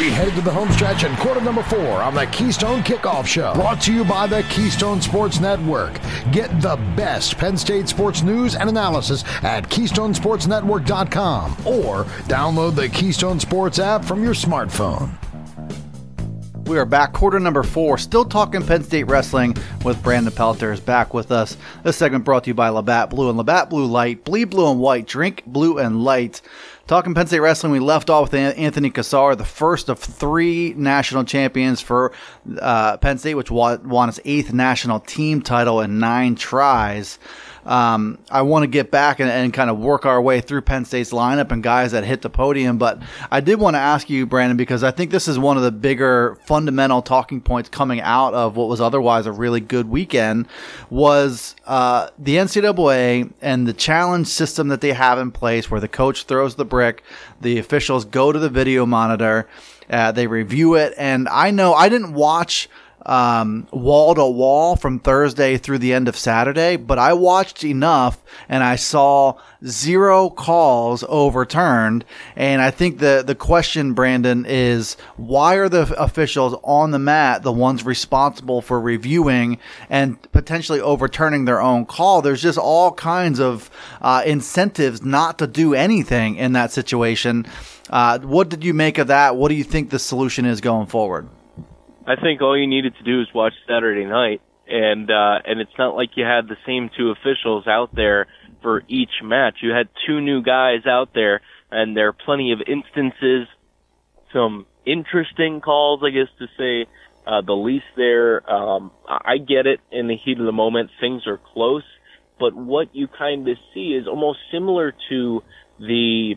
We head to the home stretch and quarter number four on the Keystone Kickoff Show. Brought to you by the Keystone Sports Network. Get the best Penn State sports news and analysis at KeystonesportsNetwork.com or download the Keystone Sports app from your smartphone. We are back, quarter number four, still talking Penn State wrestling with Brandon Pelter is back with us. This segment brought to you by Labatt Blue and Labatt Blue Light. Bleed blue and white, drink blue and light. Talking Penn State wrestling, we left off with Anthony Cassar, the first of three national champions for uh, Penn State, which won, its eighth national team title in nine tries. Um, I want to get back and, and, kind of work our way through Penn State's lineup and guys that hit the podium. But I did want to ask you, Brandon, because I think this is one of the bigger fundamental talking points coming out of what was otherwise a really good weekend was uh, the NCAA and the challenge system that they have in place where the coach throws the brick, the officials go to the video monitor, uh, they review it. And I know I didn't watch – wall to wall from Thursday through the end of Saturday, but I watched enough and I saw zero calls overturned. And I think the, the question, Brandon, is why are the officials on the mat the ones responsible for reviewing and potentially overturning their own call? There's just all kinds of uh, incentives not to do anything in that situation. Uh, what did you make of that? What do you think the solution is going forward? I think all you needed to do is watch Saturday night, and uh, and it's not like you had the same two officials out there for each match. You had two new guys out there, and there are plenty of instances, some interesting calls, I guess to say uh, the least. There, um, I get it. In the heat of the moment, things are close, but what you kind of see is almost similar to the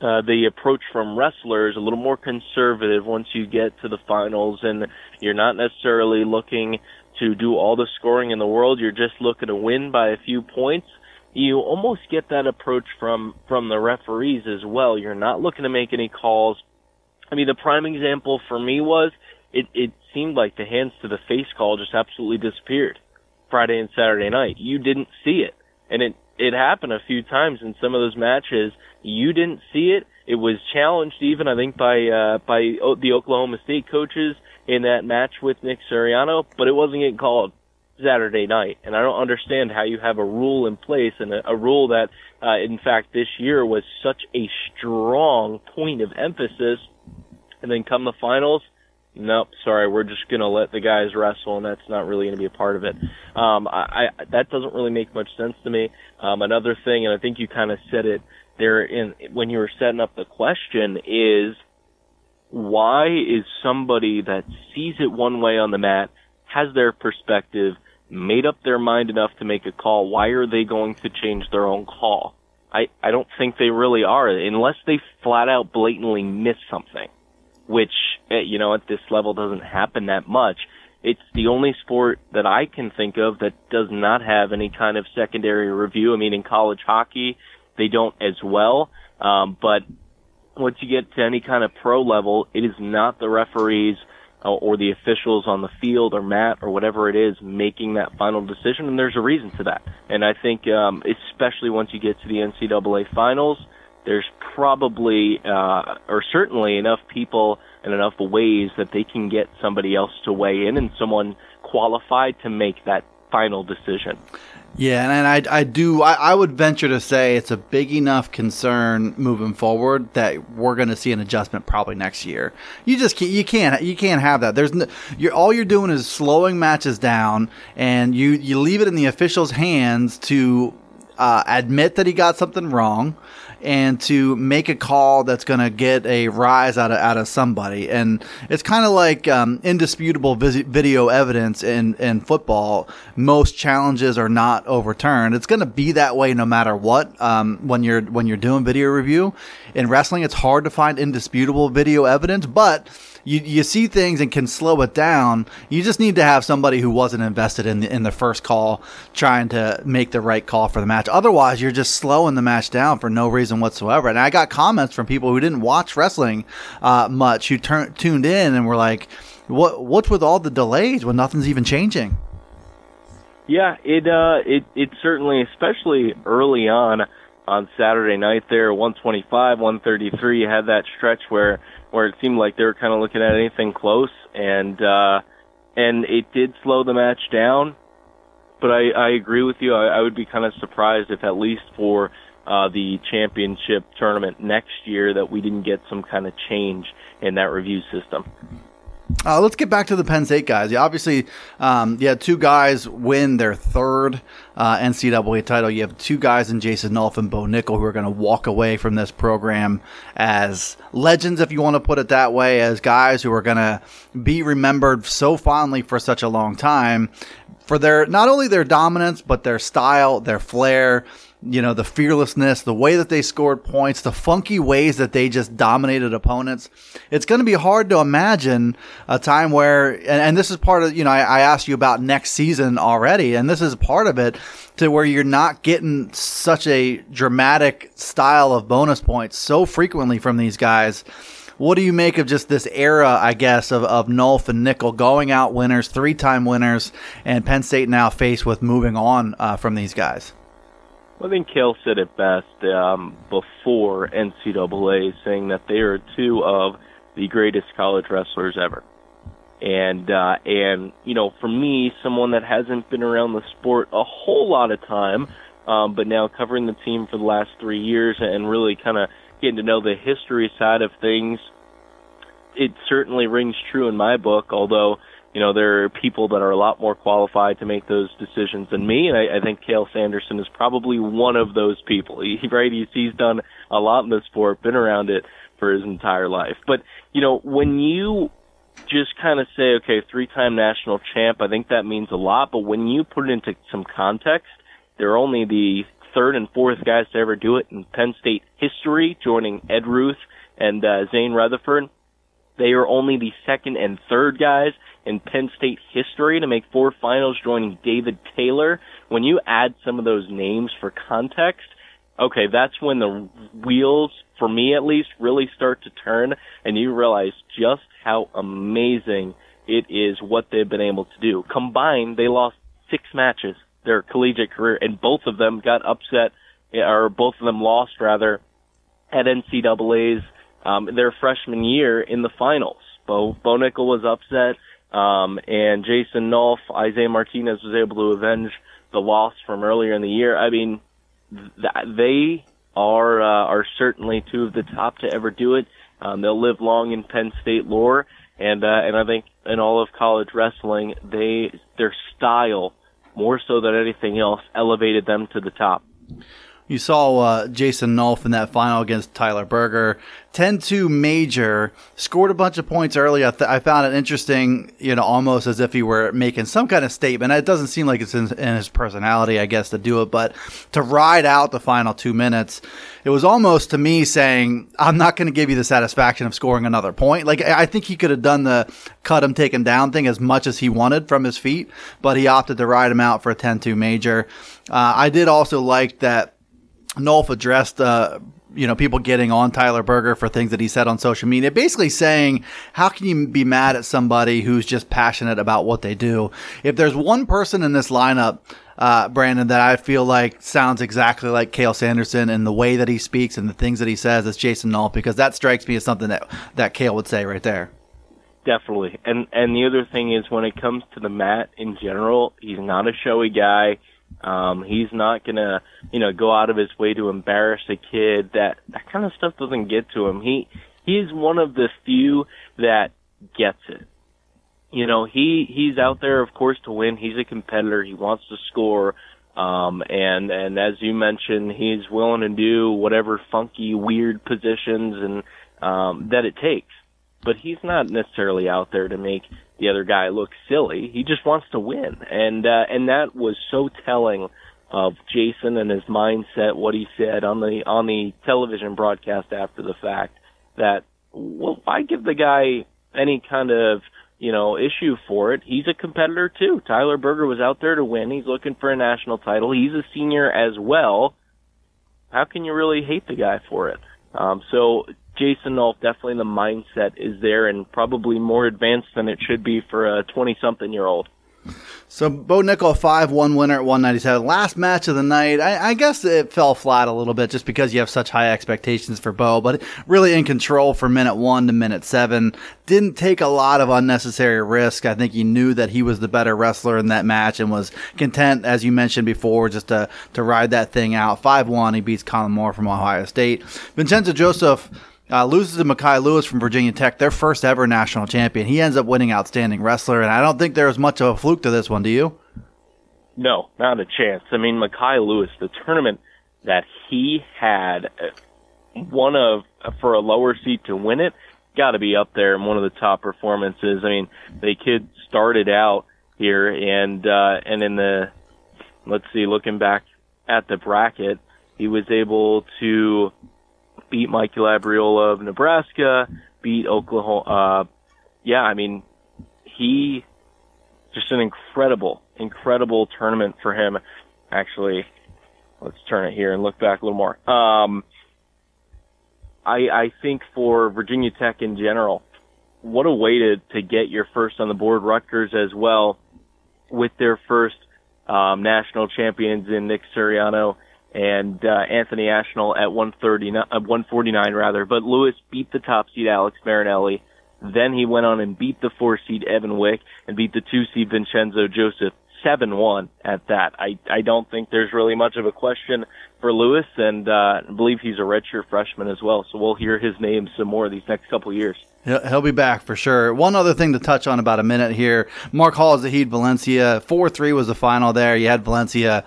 uh, the approach from wrestlers a little more conservative once you get to the finals and you're not necessarily looking to do all the scoring in the world. You're just looking to win by a few points. You almost get that approach from from the referees as well. You're not looking to make any calls. I mean the prime example for me was it it seemed like the hands to the face call just absolutely disappeared friday and saturday night. You didn't see it. And it it happened a few times in some of those matches you didn't see it. It was challenged even, I think, by uh, by the Oklahoma State coaches in that match with Nick Suriano, but it wasn't getting called Saturday night. And I don't understand how you have a rule in place and a, a rule that, uh, in fact, this year was such a strong point of emphasis. And then come the finals, nope, sorry, we're just going to let the guys wrestle, and that's not really going to be a part of it. Um, I, I, that doesn't really make much sense to me. Um, another thing, and I think you kind of said it there in when you were setting up the question is why is somebody that sees it one way on the mat, has their perspective, made up their mind enough to make a call, why are they going to change their own call? I, I don't think they really are, unless they flat out blatantly miss something, which, eh, you know, at this level doesn't happen that much. It's the only sport that I can think of that does not have any kind of secondary review. I mean, in college hockey, they don't as well. Um, but once you get to any kind of pro level, it is not the referees uh, or the officials on the field or mat or whatever it is making that final decision, and there's a reason to that. And I think, um, especially once you get to the NCAA finals, there's probably uh, or certainly enough people and enough ways that they can get somebody else to weigh in and someone qualified to make that final decision. Yeah, and I, I do. I, I, would venture to say it's a big enough concern moving forward that we're going to see an adjustment probably next year. You just can't, you can't you can't have that. There's no, you're all you're doing is slowing matches down, and you you leave it in the officials' hands to uh, admit that he got something wrong and to make a call that's going to get a rise out of out of somebody. And it's kind of like um, indisputable video evidence in in football. Most challenges are not overturned. It's going to be that way no matter what. Um, when you're when you're doing video review in wrestling, it's hard to find indisputable video evidence, but you, you see things and can slow it down. You just need to have somebody who wasn't invested in the, in the first call trying to make the right call for the match. Otherwise, you're just slowing the match down for no reason whatsoever. And I got comments from people who didn't watch wrestling uh, much who tur- tuned in and were like, "What what's with all the delays when nothing's even changing?" Yeah, it uh, it it certainly, especially early on, on Saturday night there, 125, 133. Had that stretch where where it seemed like they were kind of looking at anything close, and uh, and it did slow the match down. But I, I agree with you. I, I would be kind of surprised if at least for uh, the championship tournament next year that we didn't get some kind of change in that review system. Uh, let's get back to the Penn State guys. You obviously, um, you had two guys win their third uh, NCAA title. You have two guys in Jason Nolf and Bo Nickal who are going to walk away from this program as legends, if you want to put it that way, as guys who are going to be remembered so fondly for such a long time for their not only their dominance but their style, their flair, you know, the fearlessness, the way that they scored points, the funky ways that they just dominated opponents. It's going to be hard to imagine a time where, and, and this is part of, you know, I, I, asked you about next season already, and this is part of it to where you're not getting such a dramatic style of bonus points so frequently from these guys. What do you make of just this era, I guess, of, of Nolf and Nickal going out winners, three time winners, and Penn State now faced with moving on uh, from these guys? I think Cael said it best um, before NCAA, saying that they are two of the greatest college wrestlers ever. And uh, and you know, for me, someone that hasn't been around the sport a whole lot of time, um, but now covering the team for the last three years and really kind of getting to know the history side of things, it certainly rings true in my book. Although you know, there are people that are a lot more qualified to make those decisions than me, and I, I think Cael Sanderson is probably one of those people. He, right, he's, he's done a lot in the sport, been around it for his entire life. But you know, when you just kind of say, okay, three-time national champ, I think that means a lot. But when you put it into some context, they're only the third and fourth guys to ever do it in Penn State history, joining Ed Ruth and uh, Zain Retherford. They are only the second and third guys in Penn State history to make four finals, joining David Taylor. When you add some of those names for context, okay, that's when the wheels, for me at least, really start to turn, and you realize just how amazing it is what they've been able to do. Combined, they lost six matches their collegiate career, and both of them got upset, or both of them lost rather, at NCAA's um, their freshman year in the finals. Bo, Bo Nickal was upset. Um, and Jason Nolf, Isaiah Martinez was able to avenge the loss from earlier in the year. I mean, th- they are uh, are certainly two of the top to ever do it. Um, they'll live long in Penn State lore, and uh, and I think in all of college wrestling, they their style more so than anything else elevated them to the top. You saw uh, Jason Nolf in that final against Tyler Berger. 10-2 major, scored a bunch of points early. I, th- I, found it interesting, you know, almost as if he were making some kind of statement. It doesn't seem like it's in, in his personality, I guess, to do it, but to ride out the final two minutes, it was almost to me saying, I'm not going to give you the satisfaction of scoring another point. Like, I think he could have done the cut him, taken down thing as much as he wanted from his feet, but he opted to ride him out for a 10-2 major. Uh, I did also like that Nolf addressed uh, you know people getting on Tyler Berger for things that he said on social media, basically saying, "How can you be mad at somebody who's just passionate about what they do?" If there's one person in this lineup, uh, Brandon, that I feel like sounds exactly like Cael Sanderson and the way that he speaks and the things that he says, it's Jason Nolf because that strikes me as something that that Cael would say right there. Definitely, and and the other thing is when it comes to the mat in general, he's not a showy guy um, he's not gonna, you know, go out of his way to embarrass a kid. That that kind of stuff doesn't get to him. He he's one of the few that gets it. You know, he he's out there, of course, to win. He's a competitor. He wants to score. Um, and and as you mentioned, he's willing to do whatever funky, weird positions and um, that it takes. But he's not necessarily out there to make the other guy looks silly. He just wants to win, and uh, and that was so telling of Jason and his mindset. What he said on the on the television broadcast after the fact that well, why give the guy any kind of you know issue for it? He's a competitor too. Tyler Berger was out there to win. He's looking for a national title. He's a senior as well. How can you really hate the guy for it? Um, so Jason Nolf, definitely the mindset is there and probably more advanced than it should be for a 20 something year old. So Bo Nickal, five one winner at one ninety seven. Last match of the night. I, I, guess it fell flat a little bit just because you have such high expectations for Bo, but really in control from minute one to minute seven. Didn't take a lot of unnecessary risk. I think he knew that he was the better wrestler in that match and was content, as you mentioned before, just to to ride that thing out. Five one. He beats Kollin Moore from Ohio State. Vincenzo Joseph uh, loses to Mekhi Lewis from Virginia Tech, their first ever national champion. He ends up winning Outstanding Wrestler, and I don't think there was much of a fluke to this one. Do you? No, not a chance. I mean, Mekhi Lewis, the tournament that he had, uh, one of for a lower seed to win it, got to be up there in one of the top performances. I mean, the kid started out here, and uh, and in the let's see, looking back at the bracket, he was able to beat Michael Labriola of Nebraska, beat Oklahoma. Uh, yeah, I mean, he just an incredible, incredible tournament for him. Actually, let's turn it here and look back a little more. Um, I, I think for Virginia Tech in general, what a way to, to get your first on the board. Rutgers as well with their first um, national champions in Nick Suriano and uh, Anthony Ashnault at 139, uh, 149 rather. But Lewis beat the top seed Alex Marinelli. Then he went on and beat the four seed Evan Wick and beat the two seed Vincenzo Joseph 7-1 at that. I, I don't think there's really much of a question for Lewis and, uh, I believe he's a redshirt freshman as well. So we'll hear his name some more these next couple years. He'll be back for sure. One other thing to touch on about a minute here. Mark Hall Zahid Valencia. 4 3 was the final there. You had Valencia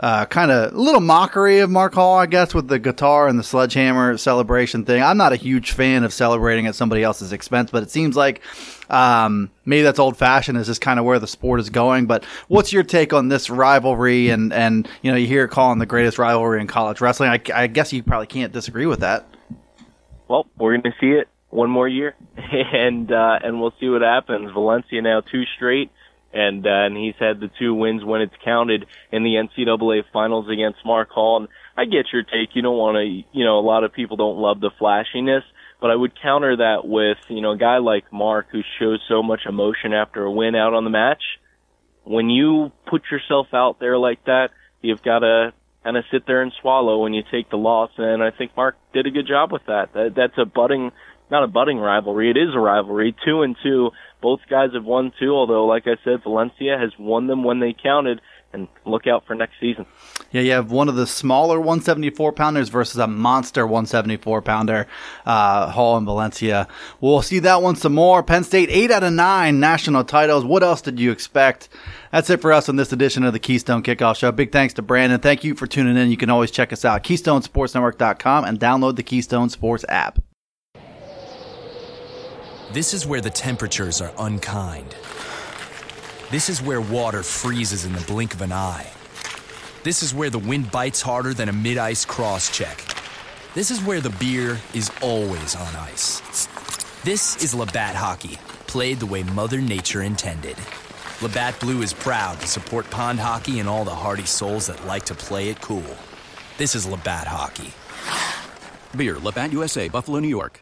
uh, kind of a little mockery of Mark Hall, I guess, with the guitar and the sledgehammer celebration thing. I'm not a huge fan of celebrating at somebody else's expense, but it seems like um, maybe that's old fashioned. Is just kind of where the sport is going. But what's your take on this rivalry? And and you know, you hear it calling the greatest rivalry in college wrestling. I, I guess you probably can't disagree with that. Well, we're going to see it one more year, and uh, and we'll see what happens. Valencia now two straight and uh, and he's had the two wins when it's counted in the NCAA finals against Mark Hall. And I get your take. You don't want to, you know, a lot of people don't love the flashiness, but I would counter that with, you know, a guy like Mark who shows so much emotion after a win out on the match. When you put yourself out there like that, you've got to kind of sit there and swallow when you take the loss. And I think Mark did a good job with that. that that's a budding, not a budding rivalry. It is a rivalry. Two and two both guys have won two, although, like I said, Valencia has won them when they counted. And look out for next season. Yeah, you have one of the smaller 174 pounders versus a monster 174 pounder, uh, Hall and Valencia. We'll see that one some more. Penn State, eight out of nine national titles. What else did you expect? That's it for us on this edition of the Keystone Kickoff Show. Big thanks to Brandon. Thank you for tuning in. You can always check us out, KeystoneSportsNetwork.com, and download the Keystone Sports app. This is where the temperatures are unkind. This is where water freezes in the blink of an eye. This is where the wind bites harder than a mid ice cross check. This is where the beer is always on ice. This is Labatt Hockey, played the way Mother Nature intended. Labatt Blue is proud to support pond hockey and all the hardy souls that like to play it cool. This is Labatt Hockey. Beer, Labatt USA, Buffalo, New York.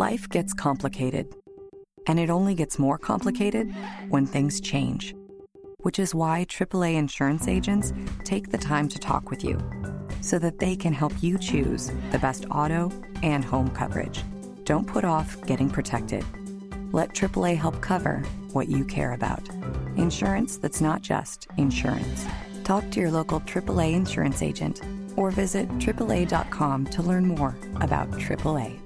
Life gets complicated, and it only gets more complicated when things change. Which is why AAA insurance agents take the time to talk with you so that they can help you choose the best auto and home coverage. Don't put off getting protected. Let AAA help cover what you care about. Insurance that's not just insurance. Talk to your local AAA insurance agent or visit AAA.com to learn more about AAA.